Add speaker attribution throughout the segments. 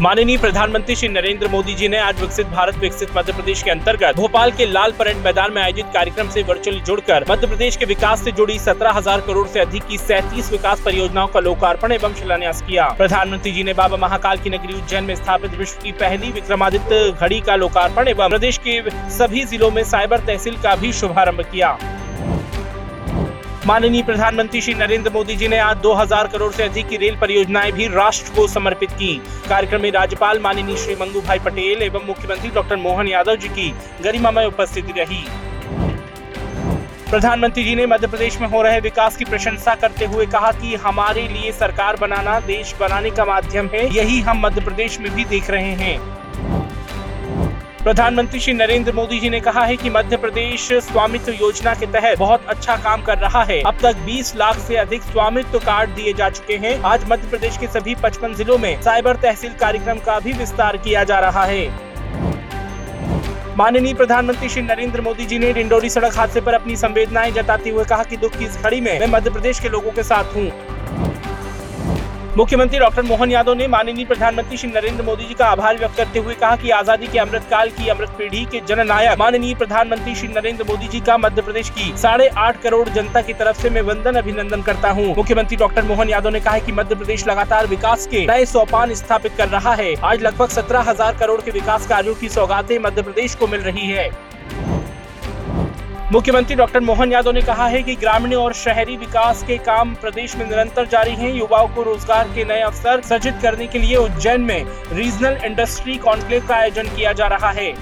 Speaker 1: माननीय प्रधानमंत्री श्री नरेंद्र मोदी जी ने आज विकसित भारत, विकसित मध्य प्रदेश के अंतर्गत भोपाल के लाल परेड मैदान में आयोजित कार्यक्रम से वर्चुअली जुड़कर मध्य प्रदेश के विकास से जुड़ी सत्रह हज़ार करोड़ से अधिक की सैंतीस विकास परियोजनाओं का लोकार्पण एवं शिलान्यास किया। प्रधानमंत्री जी ने बाबा महाकाल की नगरी उज्जैन में स्थापित विश्व की पहली विक्रमादित्य घड़ी का लोकार्पण एवं प्रदेश के सभी जिलों में साइबर तहसील का भी शुभारंभ किया। माननीय प्रधानमंत्री श्री नरेंद्र मोदी जी ने आज 2000 करोड़ से अधिक की रेल परियोजनाएँ भी राष्ट्र को समर्पित की। कार्यक्रम में राज्यपाल माननीय श्री मंगू भाई पटेल एवं मुख्यमंत्री डॉक्टर मोहन यादव जी की गरिमामय उपस्थिति रही। प्रधानमंत्री जी ने मध्य प्रदेश में हो रहे विकास की प्रशंसा करते हुए कहा कि हमारे लिए सरकार बनाना, देश बनाने का माध्यम है। यही हम मध्य प्रदेश में भी देख रहे हैं। प्रधानमंत्री श्री नरेंद्र मोदी जी ने कहा है कि मध्य प्रदेश स्वामित्व योजना के तहत बहुत अच्छा काम कर रहा है। अब तक 20 लाख से अधिक स्वामित्व कार्ड दिए जा चुके हैं। आज मध्य प्रदेश के सभी 55 जिलों में साइबर तहसील कार्यक्रम का भी विस्तार किया जा रहा है। माननीय प्रधानमंत्री श्री नरेंद्र मोदी जी ने डिंडोरी सड़क हादसे पर अपनी संवेदनाएँ जताते हुए कहा कि दुख की इस घड़ी में मैं मध्य प्रदेश के लोगों के साथ हूँ। मुख्यमंत्री डॉक्टर मोहन यादव ने माननीय प्रधानमंत्री श्री नरेंद्र मोदी जी का आभार व्यक्त करते हुए कहा कि आज़ादी के अमृत काल की अमृत पीढ़ी के जननायक माननीय प्रधानमंत्री श्री नरेंद्र मोदी जी का मध्य प्रदेश की साढ़े आठ करोड़ जनता की तरफ़ से मैं वंदन अभिनंदन करता हूँ। मुख्यमंत्री डॉक्टर मोहन यादव ने कहा कि मध्य प्रदेश लगातार विकास के नए सोपान स्थापित कर रहा है आज लगभग सत्रह हज़ार करोड़ के विकास कार्यो की सौगातें मध्य प्रदेश को मिल रही है मुख्यमंत्री डॉक्टर मोहन यादव ने कहा है कि ग्रामीण और शहरी विकास के काम प्रदेश में निरंतर जारी हैं। युवाओं को रोज़गार के नए अवसर सृजित करने के लिए उज्जैन में रीजनल इंडस्ट्री कॉन्क्लेव का आयोजन किया जा रहा है।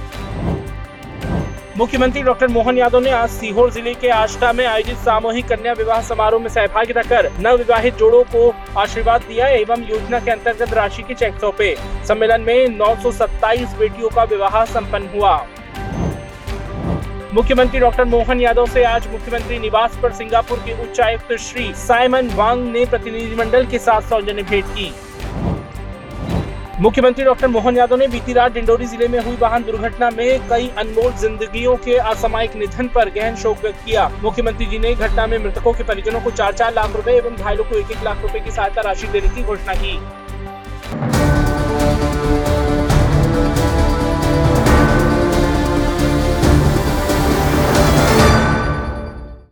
Speaker 1: मुख्यमंत्री डॉक्टर मोहन यादव ने आज सीहोर ज़िले के आष्टा में आयोजित सामूहिक कन्या विवाह समारोह में सहभागिता कर नव विवाहित जोड़ों को आशीर्वाद दिया एवं योजना के अंतर्गत राशि के चेक सौंपे। सम्मेलन में 927 बेटियों का विवाह संपन्न हुआ। मुख्यमंत्री डॉक्टर मोहन यादव से आज मुख्यमंत्री निवास पर सिंगापुर के उच्चायुक्त श्री साइमन वांग ने प्रतिनिधिमंडल के साथ सौजन्य भेंट की। मुख्यमंत्री डॉक्टर मोहन यादव ने बीती रात डिंडोरी ज़िले में हुई वाहन दुर्घटना में कई अनमोल जिंदगियों के असामयिक निधन पर गहन शोक व्यक्त किया। मुख्यमंत्री जी ने घटना में मृतकों के परिजनों को चार चार लाख रुपए एवं घायलों को एक एक लाख रुपए की सहायता राशि देने की घोषणा की।